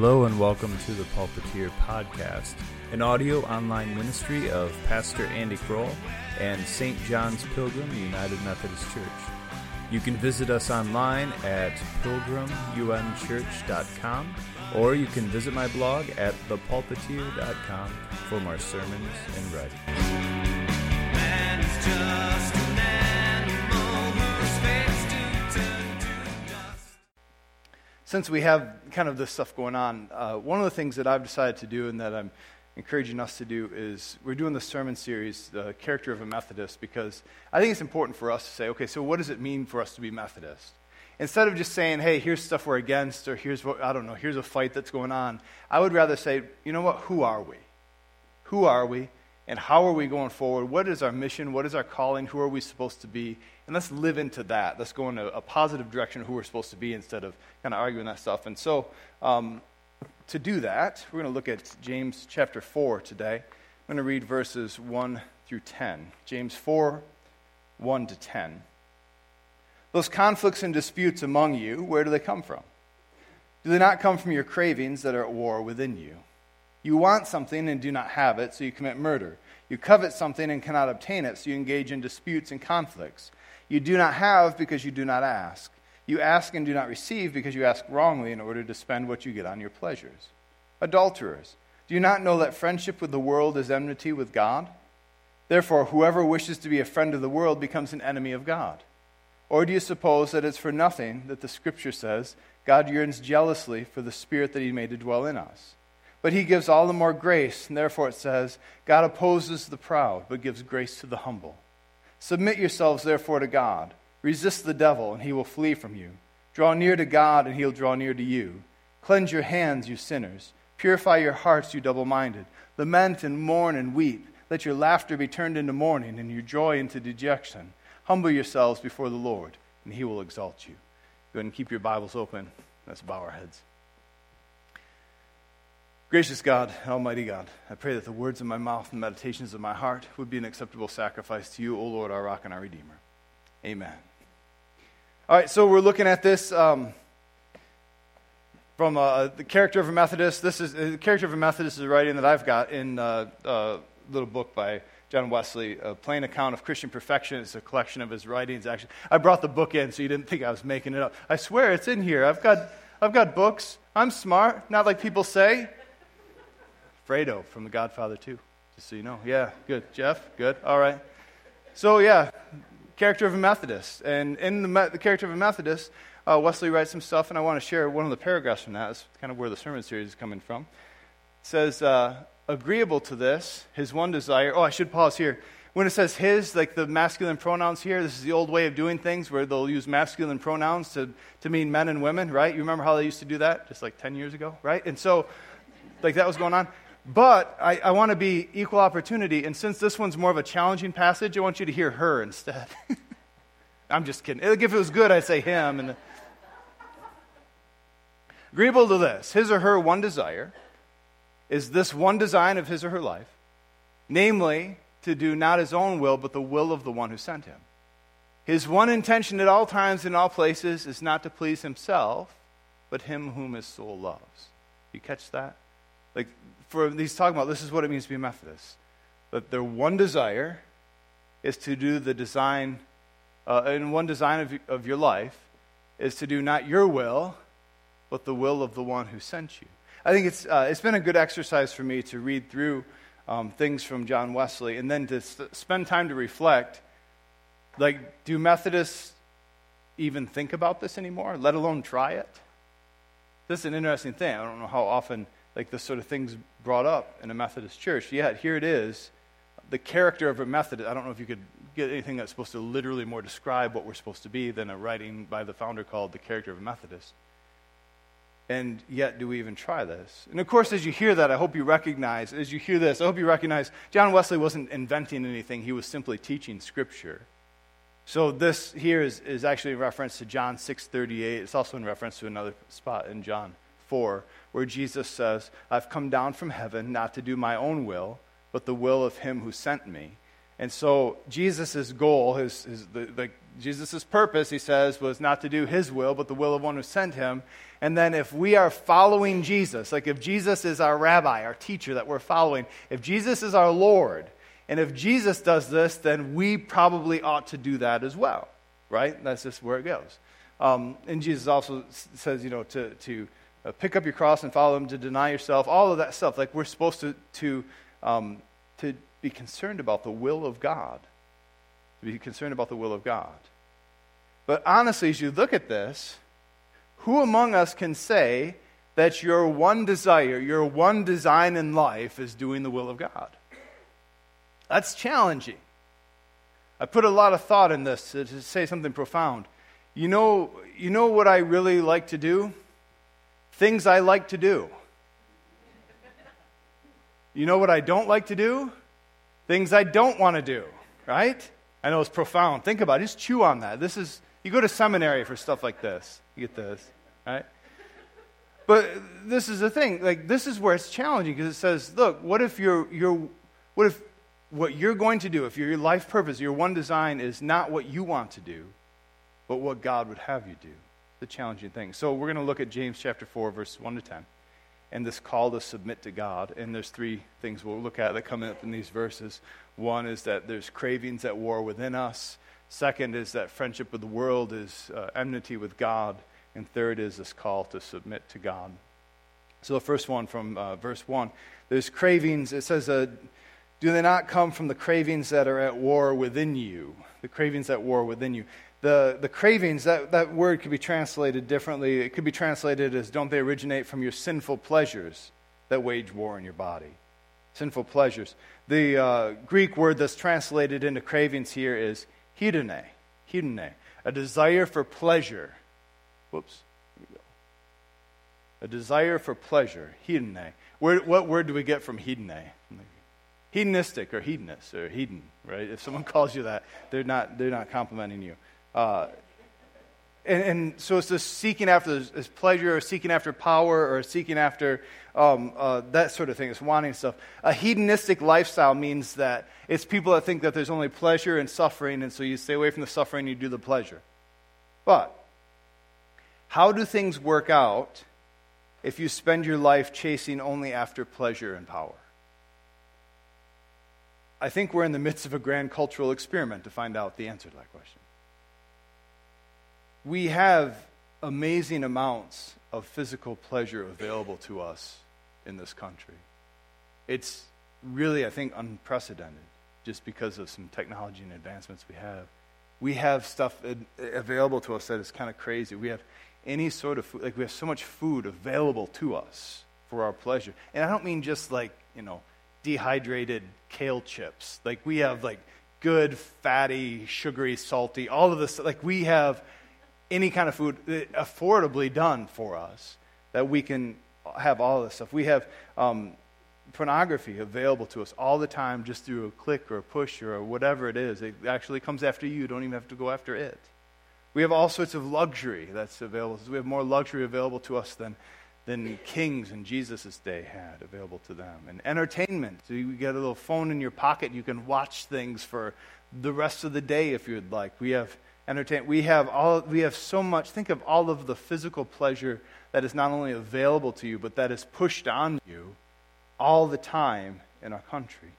Hello and welcome to the Pulpiteer Podcast, an audio online ministry of Pastor Andy Kroll and St. John's Pilgrim United Methodist Church. You can visit us online at pilgrimunchurch.com or you can visit my blog at thepulpiteer.com for more sermons and writings. Since we have kind of this stuff going on, uh, one of the things that I've decided to do and that I'm encouraging us to do is we're doing the sermon series, The Character of a Methodist, because I think it's important for us to say, okay, so what does it mean for us to be Methodist? Instead of just saying, hey, here's stuff we're against, or here's what, I don't know, here's a fight that's going on, I would rather say, you know what, who are we? Who are we? And how are we going forward? What is our mission? What is our calling? Who are we supposed to be? And let's live into that. Let's go in a, a positive direction of who we're supposed to be instead of kind of arguing that stuff. And so, um, to do that, we're going to look at James chapter 4 today. I'm going to read verses 1 through 10. James 4, 1 to 10. Those conflicts and disputes among you, where do they come from? Do they not come from your cravings that are at war within you? You want something and do not have it, so you commit murder. You covet something and cannot obtain it, so you engage in disputes and conflicts. You do not have because you do not ask. You ask and do not receive because you ask wrongly in order to spend what you get on your pleasures. Adulterers, do you not know that friendship with the world is enmity with God? Therefore, whoever wishes to be a friend of the world becomes an enemy of God. Or do you suppose that it's for nothing that the Scripture says God yearns jealously for the Spirit that He made to dwell in us? But he gives all the more grace, and therefore it says, God opposes the proud, but gives grace to the humble. Submit yourselves, therefore, to God. Resist the devil, and he will flee from you. Draw near to God, and he'll draw near to you. Cleanse your hands, you sinners. Purify your hearts, you double minded. Lament and mourn and weep. Let your laughter be turned into mourning, and your joy into dejection. Humble yourselves before the Lord, and he will exalt you. Go ahead and keep your Bibles open. Let's bow our heads. Gracious God, Almighty God, I pray that the words of my mouth and meditations of my heart would be an acceptable sacrifice to you, O Lord, our rock and our Redeemer. Amen. All right, so we're looking at this um, from uh, the character of a Methodist. This is the character of a Methodist is a writing that I've got in uh, a little book by John Wesley, a plain account of Christian perfection. It's a collection of his writings. Actually, I brought the book in, so you didn't think I was making it up. I swear it's in here. I've got, I've got books. I'm smart, not like people say. Fredo from The Godfather 2, just so you know. Yeah, good. Jeff, good. All right. So, yeah, character of a Methodist. And in the, the character of a Methodist, uh, Wesley writes some stuff, and I want to share one of the paragraphs from that. That's kind of where the sermon series is coming from. It says, uh, agreeable to this, his one desire. Oh, I should pause here. When it says his, like the masculine pronouns here, this is the old way of doing things where they'll use masculine pronouns to, to mean men and women, right? You remember how they used to do that just like 10 years ago, right? And so, like that was going on. But I, I want to be equal opportunity, and since this one's more of a challenging passage, I want you to hear her instead. I'm just kidding. If it was good, I'd say him. And agreeable to this, his or her one desire is this one design of his or her life, namely to do not his own will, but the will of the one who sent him. His one intention at all times in all places is not to please himself, but him whom his soul loves. You catch that? Like, for he's talking about this is what it means to be a Methodist. That their one desire is to do the design, uh, and one design of, of your life is to do not your will, but the will of the one who sent you. I think it's, uh, it's been a good exercise for me to read through um, things from John Wesley and then to st- spend time to reflect. Like, do Methodists even think about this anymore, let alone try it? This is an interesting thing. I don't know how often like the sort of thing's brought up in a Methodist church. Yet here it is, the character of a Methodist. I don't know if you could get anything that's supposed to literally more describe what we're supposed to be than a writing by the founder called The Character of a Methodist. And yet, do we even try this? And of course, as you hear that, I hope you recognize, as you hear this, I hope you recognize John Wesley wasn't inventing anything, he was simply teaching Scripture. So this here is, is actually in reference to John 6.38. It's also in reference to another spot in John 4, where Jesus says, I've come down from heaven not to do my own will, but the will of him who sent me. And so Jesus' goal, his, his, the, the, Jesus' purpose, he says, was not to do his will, but the will of one who sent him. And then if we are following Jesus, like if Jesus is our rabbi, our teacher that we're following, if Jesus is our Lord, and if Jesus does this, then we probably ought to do that as well, right? That's just where it goes. Um, and Jesus also says, you know, to, to uh, pick up your cross and follow him, to deny yourself, all of that stuff. Like we're supposed to, to, um, to be concerned about the will of God, to be concerned about the will of God. But honestly, as you look at this, who among us can say that your one desire, your one design in life is doing the will of God? That's challenging. I put a lot of thought in this to, to say something profound. You know, you know what I really like to do? Things I like to do. You know what I don't like to do? Things I don't want to do, right? I know it's profound. Think about it. Just chew on that. This is you go to seminary for stuff like this. You get this, right? But this is the thing. Like this is where it's challenging because it says, look, what if you're, you're what if what you're going to do, if your life purpose, your one design is not what you want to do, but what God would have you do? The challenging thing. So we're going to look at James chapter 4, verse 1 to 10, and this call to submit to God. And there's three things we'll look at that come up in these verses. One is that there's cravings at war within us. Second is that friendship with the world is uh, enmity with God. And third is this call to submit to God. So the first one from uh, verse 1 there's cravings. It says, uh, Do they not come from the cravings that are at war within you? The cravings at war within you. The, the cravings, that, that word could be translated differently. It could be translated as don't they originate from your sinful pleasures that wage war in your body? Sinful pleasures. The uh, Greek word that's translated into cravings here is hedone, hedone, a desire for pleasure. Whoops. A desire for pleasure, hedone. Where, what word do we get from hedone? Hedonistic or hedonist or hedon, right? If someone calls you that, they're not, they're not complimenting you. Uh, and, and, so it's this seeking after this, pleasure or seeking after power or seeking after um, uh, that sort of thing. It's wanting stuff. A hedonistic lifestyle means that it's people that think that there's only pleasure and suffering, and so you stay away from the suffering, and you do the pleasure. But how do things work out if you spend your life chasing only after pleasure and power? I think we're in the midst of a grand cultural experiment to find out the answer to that question we have amazing amounts of physical pleasure available to us in this country. It's really, I think, unprecedented just because of some technology and advancements we have. We have stuff available to us that is kind of crazy. We have any sort of food, like we have so much food available to us for our pleasure. And I don't mean just like, you know, dehydrated kale chips. Like we have like good, fatty, sugary, salty, all of this. Like we have any kind of food affordably done for us that we can have all this stuff. We have um, pornography available to us all the time just through a click or a push or whatever it is. It actually comes after you. You don't even have to go after it. We have all sorts of luxury that's available. We have more luxury available to us than, than kings in Jesus' day had available to them. And entertainment. So you get a little phone in your pocket. You can watch things for the rest of the day if you'd like. We have entertain. We have, all, we have so much. Think of all of the physical pleasure that is not only available to you, but that is pushed on you all the time in our country.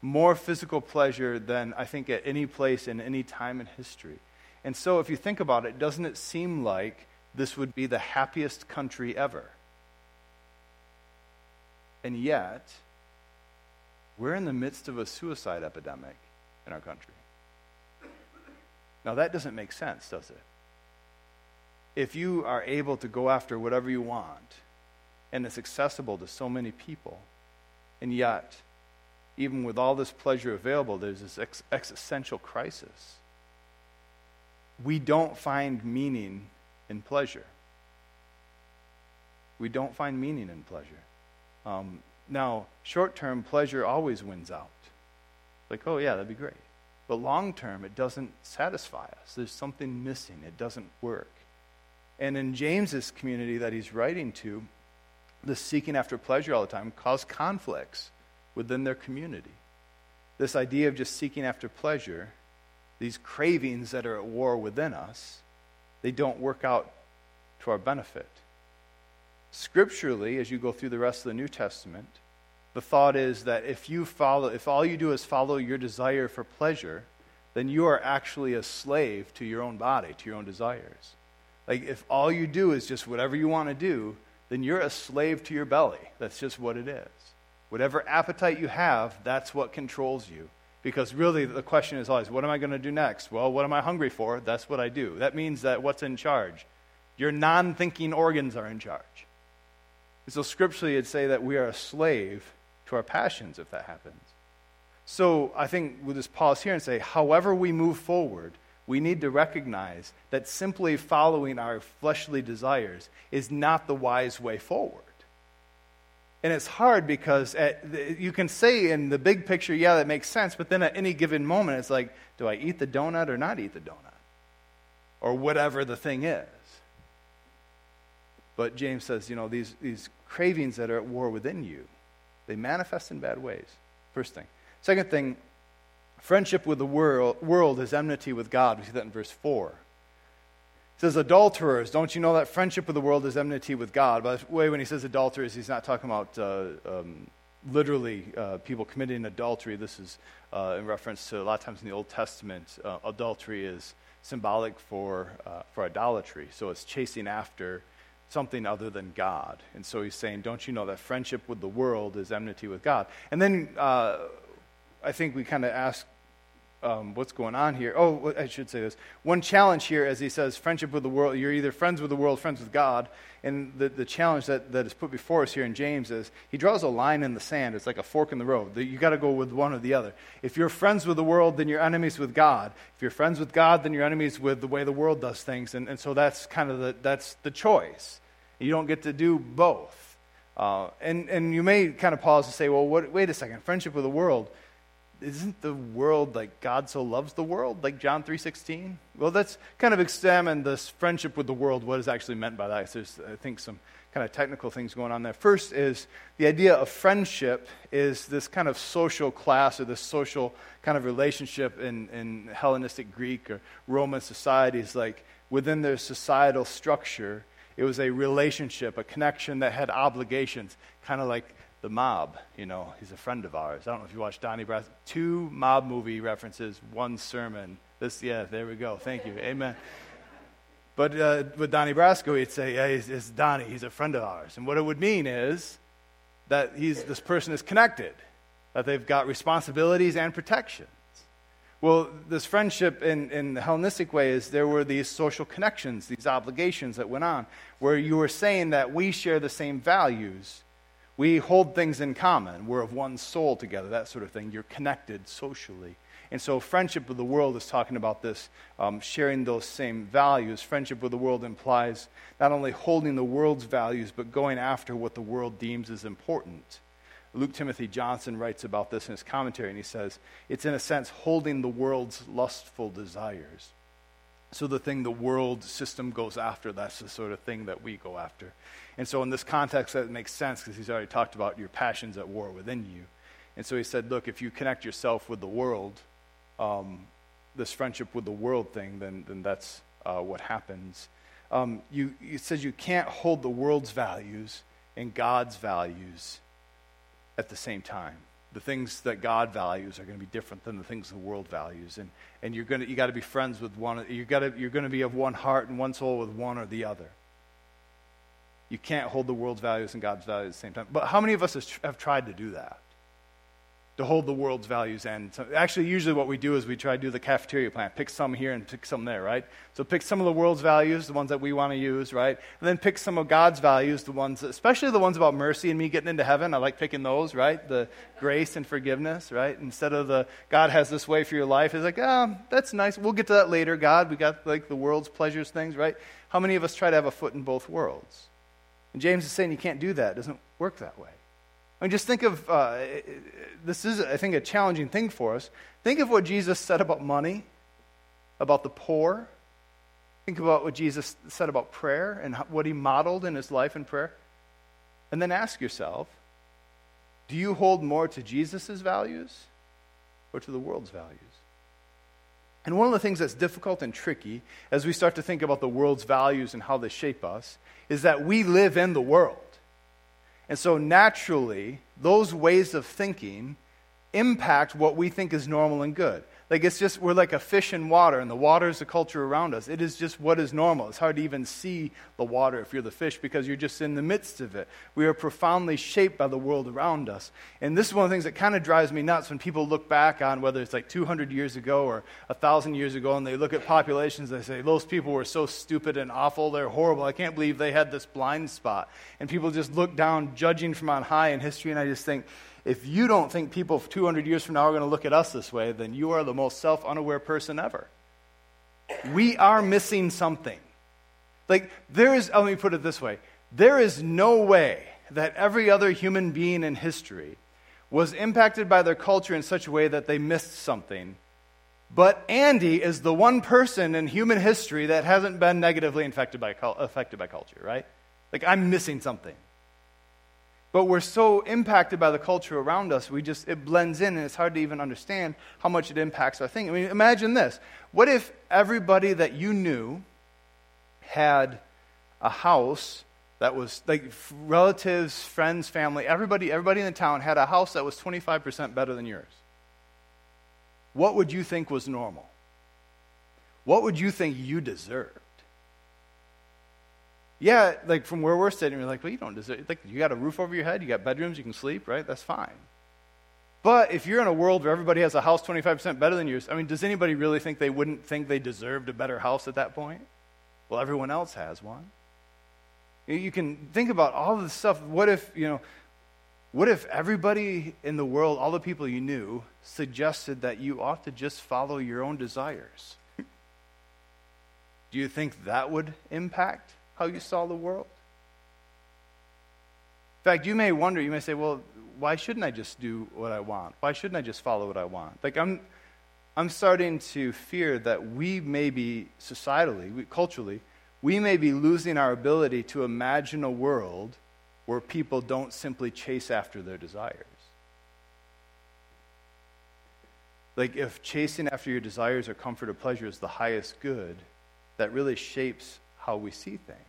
More physical pleasure than I think at any place in any time in history. And so, if you think about it, doesn't it seem like this would be the happiest country ever? And yet, we're in the midst of a suicide epidemic in our country. Now, that doesn't make sense, does it? If you are able to go after whatever you want, and it's accessible to so many people, and yet, even with all this pleasure available, there's this ex- existential crisis. We don't find meaning in pleasure. We don't find meaning in pleasure. Um, now, short term pleasure always wins out. Like, oh, yeah, that'd be great. But long term, it doesn't satisfy us. There's something missing, it doesn't work. And in James's community that he's writing to, the seeking after pleasure all the time caused conflicts within their community. this idea of just seeking after pleasure, these cravings that are at war within us, they don't work out to our benefit. Scripturally, as you go through the rest of the New Testament, the thought is that if you follow, if all you do is follow your desire for pleasure, then you are actually a slave to your own body, to your own desires. Like if all you do is just whatever you want to do, then you're a slave to your belly. That's just what it is. Whatever appetite you have, that's what controls you. Because really, the question is always, what am I going to do next? Well, what am I hungry for? That's what I do. That means that what's in charge? Your non thinking organs are in charge. And so, scripturally, it'd say that we are a slave to our passions if that happens. So, I think we'll just pause here and say, however we move forward, we need to recognize that simply following our fleshly desires is not the wise way forward. And it's hard because at, you can say in the big picture, yeah, that makes sense, but then at any given moment, it's like, do I eat the donut or not eat the donut? Or whatever the thing is. But James says, you know, these, these cravings that are at war within you, they manifest in bad ways. First thing. Second thing, friendship with the world, world is enmity with God. We see that in verse 4. It says, adulterers, don't you know that friendship with the world is enmity with God? By the way, when he says adulterers, he's not talking about uh, um, literally uh, people committing adultery. This is uh, in reference to a lot of times in the Old Testament, uh, adultery is symbolic for, uh, for idolatry. So it's chasing after something other than God. And so he's saying, don't you know that friendship with the world is enmity with God? And then uh, I think we kind of ask um, what's going on here. Oh, I should say this. One challenge here, as he says, friendship with the world, you're either friends with the world, friends with God. And the, the challenge that, that is put before us here in James is he draws a line in the sand. It's like a fork in the road. You've got to go with one or the other. If you're friends with the world, then you're enemies with God. If you're friends with God, then you're enemies with the way the world does things. And, and so that's kind of the, that's the choice. You don't get to do both. Uh, and, and you may kind of pause and say, well, what, wait a second, friendship with the world – isn't the world like God so loves the world, like John 3.16? Well, let's kind of examine this friendship with the world, what is actually meant by that. There's, I think, some kind of technical things going on there. First is the idea of friendship is this kind of social class or this social kind of relationship in, in Hellenistic Greek or Roman societies, like within their societal structure, it was a relationship, a connection that had obligations, kind of like the mob. You know, he's a friend of ours. I don't know if you watched Donnie Brasco. Two mob movie references, one sermon. This, yeah, there we go. Thank you. Amen. But uh, with Donnie Brasco, he'd say, yeah, it's, it's Donnie. He's a friend of ours. And what it would mean is that he's, this person is connected, that they've got responsibilities and protections. Well, this friendship in, in the Hellenistic way is there were these social connections, these obligations that went on, where you were saying that we share the same values we hold things in common. We're of one soul together, that sort of thing. You're connected socially. And so, friendship with the world is talking about this, um, sharing those same values. Friendship with the world implies not only holding the world's values, but going after what the world deems as important. Luke Timothy Johnson writes about this in his commentary, and he says, It's in a sense holding the world's lustful desires. So, the thing the world system goes after, that's the sort of thing that we go after. And so, in this context, that makes sense because he's already talked about your passions at war within you. And so, he said, Look, if you connect yourself with the world, um, this friendship with the world thing, then, then that's uh, what happens. Um, you, it says you can't hold the world's values and God's values at the same time. The things that God values are going to be different than the things the world values. And, and you're going to, you got to be friends with one, you got to, you're going to be of one heart and one soul with one or the other. You can't hold the world's values and God's values at the same time. But how many of us have tried to do that? To hold the world's values and actually, usually what we do is we try to do the cafeteria plan. Pick some here and pick some there, right? So pick some of the world's values, the ones that we want to use, right? And then pick some of God's values, the ones, especially the ones about mercy and me getting into heaven. I like picking those, right? The grace and forgiveness, right? Instead of the God has this way for your life, it's like, ah, oh, that's nice. We'll get to that later, God. We got like the world's pleasures things, right? How many of us try to have a foot in both worlds? And James is saying you can't do that. It doesn't work that way. I mean, just think of uh, this is, I think, a challenging thing for us. Think of what Jesus said about money, about the poor. Think about what Jesus said about prayer and what he modeled in his life in prayer. And then ask yourself do you hold more to Jesus' values or to the world's values? And one of the things that's difficult and tricky as we start to think about the world's values and how they shape us is that we live in the world. And so naturally, those ways of thinking impact what we think is normal and good. Like it's just, we're like a fish in water, and the water is the culture around us. It is just what is normal. It's hard to even see the water if you're the fish because you're just in the midst of it. We are profoundly shaped by the world around us. And this is one of the things that kind of drives me nuts when people look back on whether it's like 200 years ago or 1,000 years ago, and they look at populations, they say, those people were so stupid and awful, they're horrible. I can't believe they had this blind spot. And people just look down, judging from on high in history, and I just think, if you don't think people 200 years from now are going to look at us this way, then you are the most self unaware person ever. We are missing something. Like, there is, let me put it this way there is no way that every other human being in history was impacted by their culture in such a way that they missed something. But Andy is the one person in human history that hasn't been negatively infected by, affected by culture, right? Like, I'm missing something. But we're so impacted by the culture around us, we just, it blends in and it's hard to even understand how much it impacts our thinking. I mean, imagine this. What if everybody that you knew had a house that was like relatives, friends, family, everybody, everybody in the town had a house that was 25% better than yours? What would you think was normal? What would you think you deserved? Yeah, like from where we're sitting, we're like, well, you don't deserve like you got a roof over your head, you got bedrooms, you can sleep, right? That's fine. But if you're in a world where everybody has a house 25% better than yours, I mean, does anybody really think they wouldn't think they deserved a better house at that point? Well, everyone else has one. You can think about all this stuff. What if, you know, what if everybody in the world, all the people you knew, suggested that you ought to just follow your own desires? Do you think that would impact how you saw the world? In fact, you may wonder, you may say, well, why shouldn't I just do what I want? Why shouldn't I just follow what I want? Like, I'm, I'm starting to fear that we may be, societally, we, culturally, we may be losing our ability to imagine a world where people don't simply chase after their desires. Like, if chasing after your desires or comfort or pleasure is the highest good, that really shapes how we see things.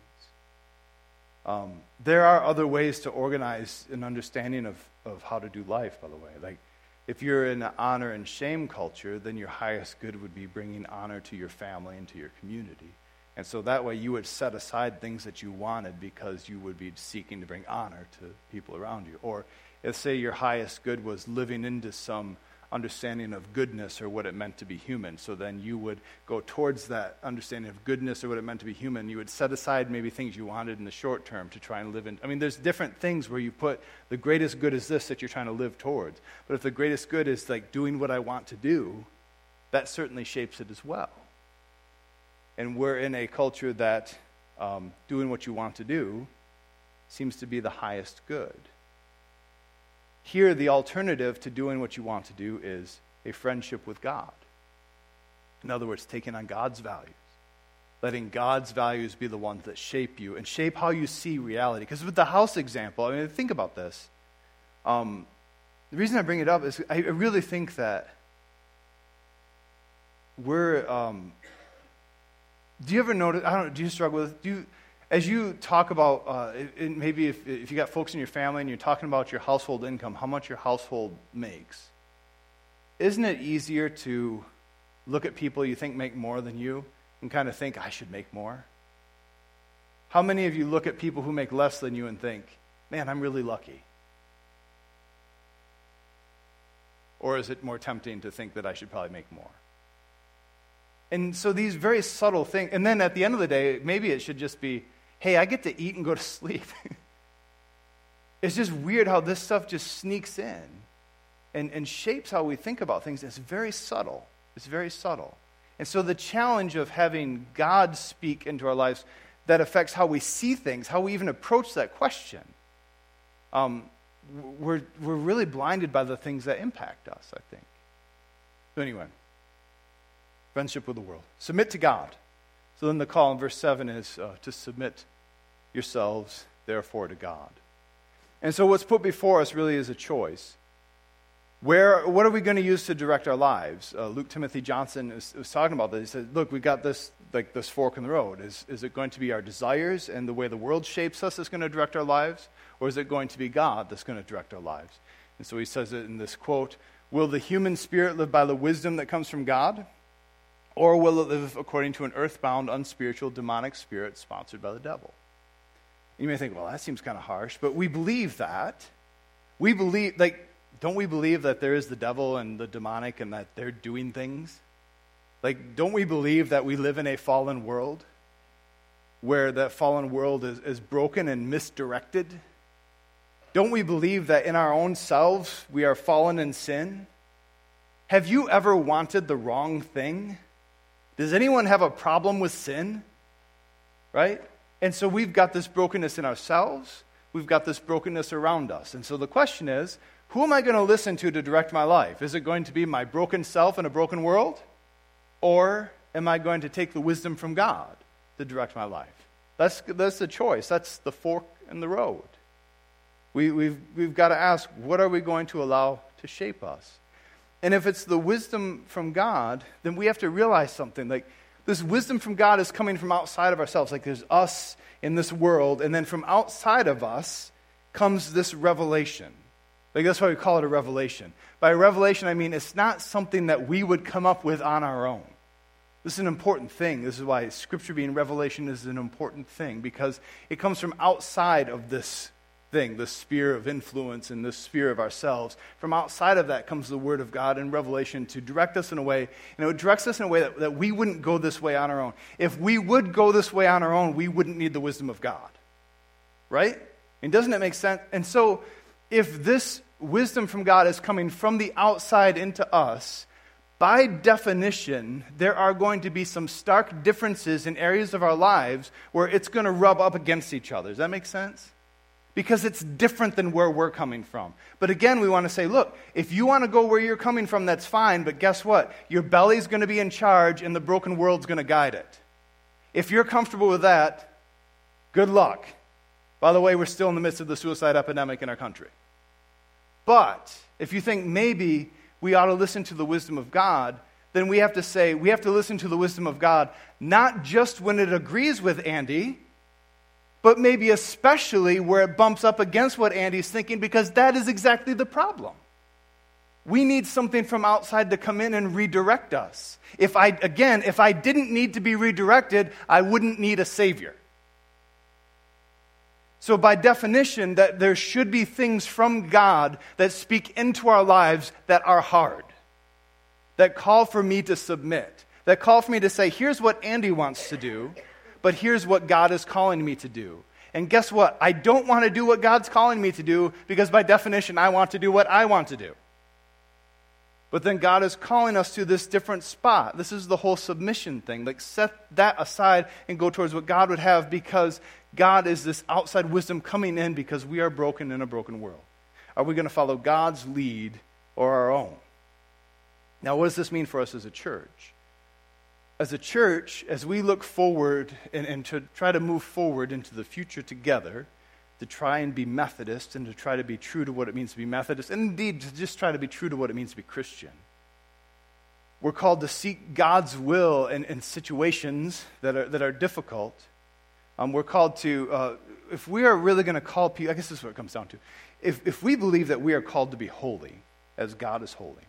Um, there are other ways to organize an understanding of, of how to do life, by the way. Like, if you're in an honor and shame culture, then your highest good would be bringing honor to your family and to your community. And so that way you would set aside things that you wanted because you would be seeking to bring honor to people around you. Or if, say, your highest good was living into some understanding of goodness or what it meant to be human. So then you would go towards that understanding of goodness or what it meant to be human. You would set aside maybe things you wanted in the short term to try and live in. I mean, there's different things where you put the greatest good is this that you're trying to live towards. But if the greatest good is like doing what I want to do, that certainly shapes it as well. And we're in a culture that um, doing what you want to do seems to be the highest good. Here, the alternative to doing what you want to do is a friendship with God. In other words, taking on God's values, letting God's values be the ones that shape you and shape how you see reality. Because with the house example, I mean, think about this. Um, the reason I bring it up is I really think that we're. Um, do you ever notice? I don't. know, Do you struggle with? Do you? As you talk about, uh, maybe if, if you got folks in your family and you're talking about your household income, how much your household makes, isn't it easier to look at people you think make more than you and kind of think, I should make more? How many of you look at people who make less than you and think, man, I'm really lucky? Or is it more tempting to think that I should probably make more? And so these very subtle things, and then at the end of the day, maybe it should just be, hey, I get to eat and go to sleep. it's just weird how this stuff just sneaks in and, and shapes how we think about things. It's very subtle. It's very subtle. And so the challenge of having God speak into our lives that affects how we see things, how we even approach that question, um, we're, we're really blinded by the things that impact us, I think. So, anyway, friendship with the world. Submit to God. So then the call in verse 7 is uh, to submit yourselves, therefore, to God. And so what's put before us really is a choice. Where, what are we going to use to direct our lives? Uh, Luke Timothy Johnson was, was, talking about this. He said, Look, we've got this, like this fork in the road. Is, is it going to be our desires and the way the world shapes us that's going to direct our lives? Or is it going to be God that's going to direct our lives? And so he says it in this quote Will the human spirit live by the wisdom that comes from God? Or will it live according to an earthbound, unspiritual, demonic spirit sponsored by the devil? You may think, well, that seems kind of harsh, but we believe that. We believe, like, don't we believe that there is the devil and the demonic and that they're doing things? Like, don't we believe that we live in a fallen world where that fallen world is, is broken and misdirected? Don't we believe that in our own selves we are fallen in sin? Have you ever wanted the wrong thing? Does anyone have a problem with sin? Right? And so we've got this brokenness in ourselves, we've got this brokenness around us. And so the question is who am I going to listen to to direct my life? Is it going to be my broken self in a broken world? Or am I going to take the wisdom from God to direct my life? That's, that's the choice. That's the fork in the road. We, we've, we've got to ask what are we going to allow to shape us? And if it's the wisdom from God, then we have to realize something. Like, this wisdom from God is coming from outside of ourselves. Like, there's us in this world, and then from outside of us comes this revelation. Like that's why we call it a revelation. By revelation, I mean it's not something that we would come up with on our own. This is an important thing. This is why Scripture being revelation is an important thing because it comes from outside of this thing, this sphere of influence and this sphere of ourselves. From outside of that comes the Word of God and revelation to direct us in a way, and it directs us in a way that, that we wouldn't go this way on our own. If we would go this way on our own, we wouldn't need the wisdom of God. Right? And doesn't it make sense? And so if this wisdom from God is coming from the outside into us, by definition, there are going to be some stark differences in areas of our lives where it's going to rub up against each other. Does that make sense? Because it's different than where we're coming from. But again, we want to say, look, if you want to go where you're coming from, that's fine, but guess what? Your belly's going to be in charge and the broken world's going to guide it. If you're comfortable with that, good luck. By the way, we're still in the midst of the suicide epidemic in our country. But if you think maybe we ought to listen to the wisdom of God, then we have to say we have to listen to the wisdom of God not just when it agrees with Andy, but maybe especially where it bumps up against what Andy's thinking, because that is exactly the problem. We need something from outside to come in and redirect us. If I, again, if I didn't need to be redirected, I wouldn't need a Savior. So, by definition, that there should be things from God that speak into our lives that are hard, that call for me to submit, that call for me to say, here's what Andy wants to do, but here's what God is calling me to do. And guess what? I don't want to do what God's calling me to do because, by definition, I want to do what I want to do. But then God is calling us to this different spot. This is the whole submission thing. Like, set that aside and go towards what God would have because God is this outside wisdom coming in because we are broken in a broken world? Are we going to follow God's lead or our own? Now, what does this mean for us as a church? As a church, as we look forward and, and to try to move forward into the future together, to try and be Methodist and to try to be true to what it means to be Methodist, and indeed to just try to be true to what it means to be Christian. We're called to seek God's will in, in situations that are, that are difficult um, we're called to, uh, if we are really going to call people, I guess this is what it comes down to. If, if we believe that we are called to be holy, as God is holy,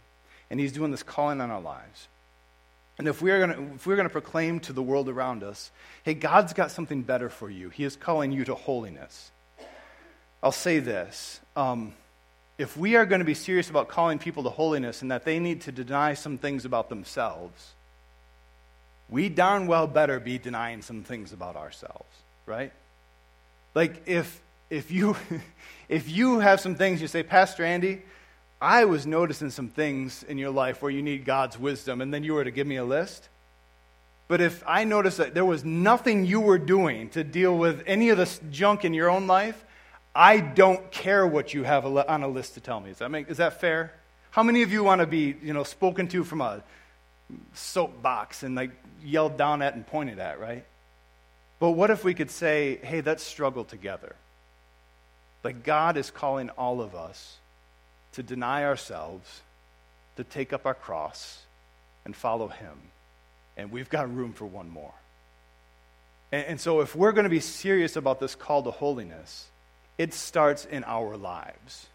and He's doing this calling on our lives, and if we are going if we're going to proclaim to the world around us, hey, God's got something better for you, He is calling you to holiness. I'll say this. Um, if we are going to be serious about calling people to holiness and that they need to deny some things about themselves, we darn well better be denying some things about ourselves, right? Like if if you if you have some things you say, Pastor Andy, I was noticing some things in your life where you need God's wisdom, and then you were to give me a list. But if I noticed that there was nothing you were doing to deal with any of this junk in your own life, I don't care what you have on a list to tell me. Is that, make, is that fair? How many of you want to be, you know, spoken to from a soapbox and like yelled down at and pointed at, right? But what if we could say, hey, let's struggle together? Like God is calling all of us to deny ourselves, to take up our cross, and follow Him. And we've got room for one more. And, and so, if we're going to be serious about this call to holiness, it starts in our lives.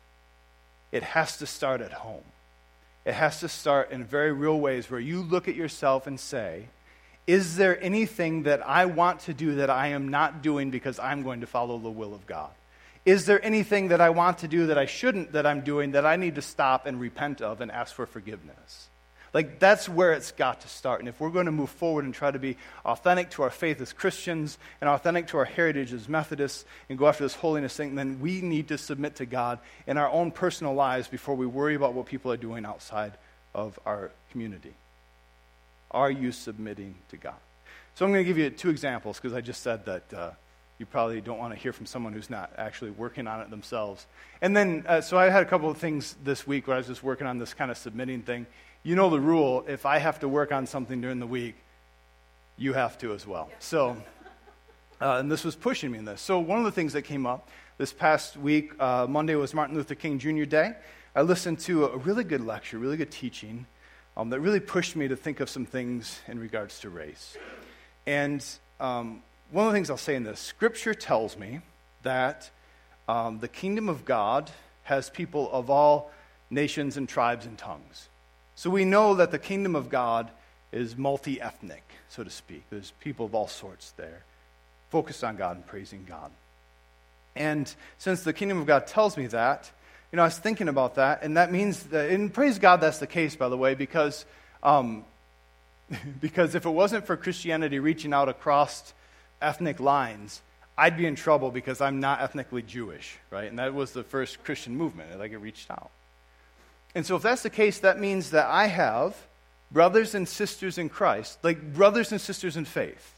It has to start at home. It has to start in very real ways where you look at yourself and say, Is there anything that I want to do that I am not doing because I'm going to follow the will of God? Is there anything that I want to do that I shouldn't that I'm doing that I need to stop and repent of and ask for forgiveness? Like, that's where it's got to start. And if we're going to move forward and try to be authentic to our faith as Christians and authentic to our heritage as Methodists and go after this holiness thing, then we need to submit to God in our own personal lives before we worry about what people are doing outside of our community. Are you submitting to God? So I'm going to give you two examples because I just said that. Uh, you probably don't want to hear from someone who's not actually working on it themselves. And then, uh, so I had a couple of things this week where I was just working on this kind of submitting thing. You know the rule if I have to work on something during the week, you have to as well. So, uh, and this was pushing me in this. So, one of the things that came up this past week, uh, Monday was Martin Luther King Jr. Day. I listened to a really good lecture, really good teaching um, that really pushed me to think of some things in regards to race. And um, one of the things I'll say in this scripture tells me that um, the kingdom of God has people of all nations and tribes and tongues. So we know that the kingdom of God is multi ethnic, so to speak. There's people of all sorts there, focused on God and praising God. And since the kingdom of God tells me that, you know, I was thinking about that, and that means that, and praise God that's the case, by the way, because, um, because if it wasn't for Christianity reaching out across ethnic lines, I'd be in trouble because I'm not ethnically Jewish, right? And that was the first Christian movement, like it reached out. And so if that's the case, that means that I have brothers and sisters in Christ, like brothers and sisters in faith,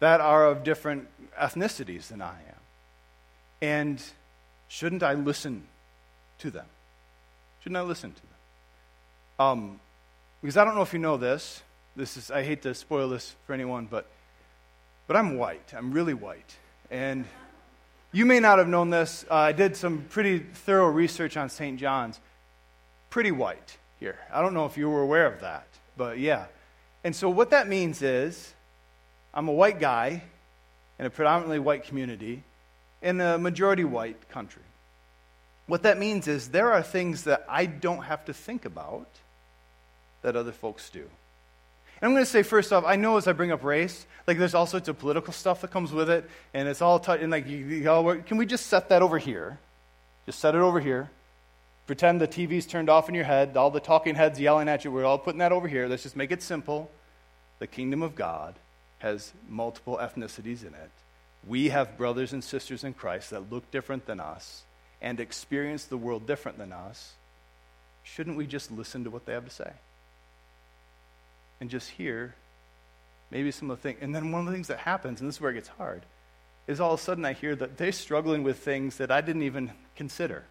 that are of different ethnicities than I am. And shouldn't I listen to them? Shouldn't I listen to them? Um, because I don't know if you know this. This is I hate to spoil this for anyone, but but I'm white. I'm really white. And you may not have known this. Uh, I did some pretty thorough research on St. John's. Pretty white here. I don't know if you were aware of that, but yeah. And so what that means is I'm a white guy in a predominantly white community in a majority white country. What that means is there are things that I don't have to think about that other folks do. And I'm going to say first off, I know as I bring up race, like there's all sorts of political stuff that comes with it, and it's all t- and like you, you can we just set that over here? Just set it over here. Pretend the TV's turned off in your head, all the talking heads yelling at you. We're all putting that over here. Let's just make it simple. The kingdom of God has multiple ethnicities in it. We have brothers and sisters in Christ that look different than us and experience the world different than us. Shouldn't we just listen to what they have to say? And just hear maybe some of the things. And then one of the things that happens, and this is where it gets hard, is all of a sudden I hear that they're struggling with things that I didn't even consider.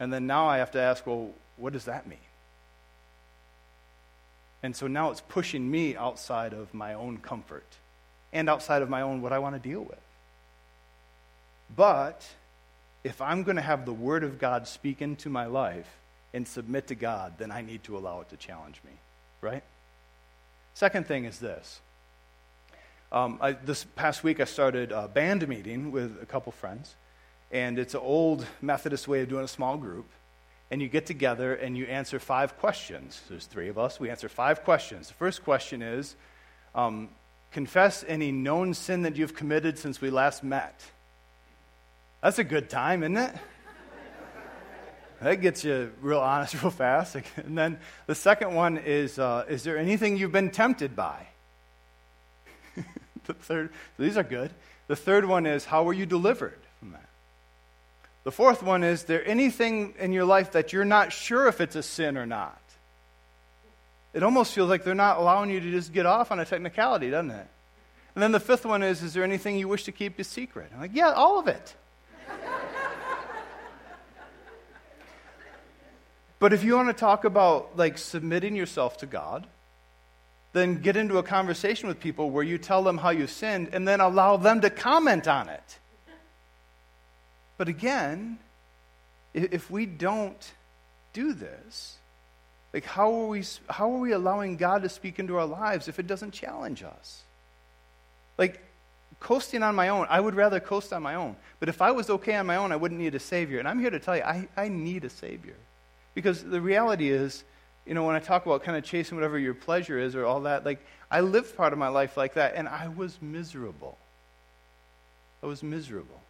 And then now I have to ask, well, what does that mean? And so now it's pushing me outside of my own comfort and outside of my own what I want to deal with. But if I'm going to have the Word of God speak into my life and submit to God, then I need to allow it to challenge me right? Second thing is this. Um, I, this past week, I started a band meeting with a couple friends, and it's an old Methodist way of doing a small group. And you get together and you answer five questions. There's three of us. We answer five questions. The first question is um, Confess any known sin that you've committed since we last met. That's a good time, isn't it? That gets you real honest real fast. And then the second one is uh, Is there anything you've been tempted by? the third, these are good. The third one is How were you delivered from that? The fourth one is there anything in your life that you're not sure if it's a sin or not? It almost feels like they're not allowing you to just get off on a technicality, doesn't it? And then the fifth one is Is there anything you wish to keep a secret? I'm like, Yeah, all of it. But if you want to talk about like submitting yourself to God, then get into a conversation with people where you tell them how you sinned and then allow them to comment on it. But again, if we don't do this, like how are we how are we allowing God to speak into our lives if it doesn't challenge us? Like coasting on my own, I would rather coast on my own. But if I was okay on my own, I wouldn't need a savior. And I'm here to tell you, I, I need a savior. Because the reality is, you know, when I talk about kind of chasing whatever your pleasure is or all that, like I lived part of my life like that and I was miserable. I was miserable.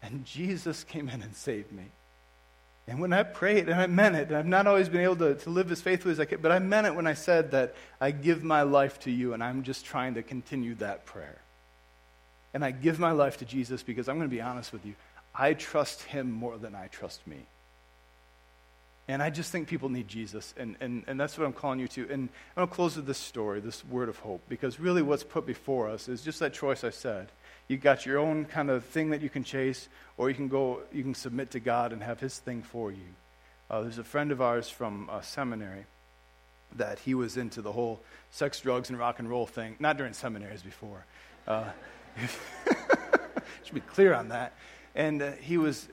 And Jesus came in and saved me. And when I prayed, and I meant it, and I've not always been able to, to live as faithfully as I could, but I meant it when I said that I give my life to you, and I'm just trying to continue that prayer. And I give my life to Jesus because I'm going to be honest with you, I trust him more than I trust me. And I just think people need Jesus, and, and, and that's what I'm calling you to. And I'm going to close with this story, this word of hope, because really what's put before us is just that choice I said You've got your own kind of thing that you can chase, or you can go, you can submit to God and have His thing for you. Uh, there's a friend of ours from a seminary that he was into the whole sex, drugs, and rock and roll thing. Not during seminaries before. Uh, should be clear on that. And uh, he was,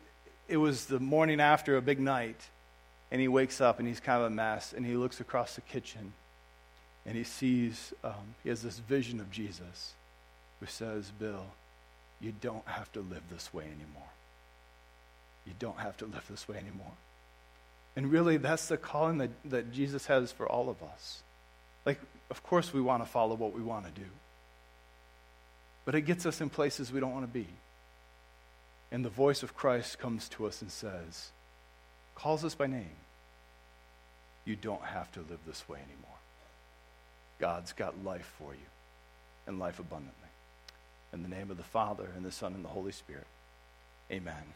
it was the morning after a big night, and he wakes up and he's kind of a mess, and he looks across the kitchen, and he sees, um, he has this vision of Jesus who says, Bill, you don't have to live this way anymore. You don't have to live this way anymore. And really, that's the calling that, that Jesus has for all of us. Like, of course, we want to follow what we want to do, but it gets us in places we don't want to be. And the voice of Christ comes to us and says, calls us by name. You don't have to live this way anymore. God's got life for you and life abundantly. In the name of the Father, and the Son, and the Holy Spirit. Amen.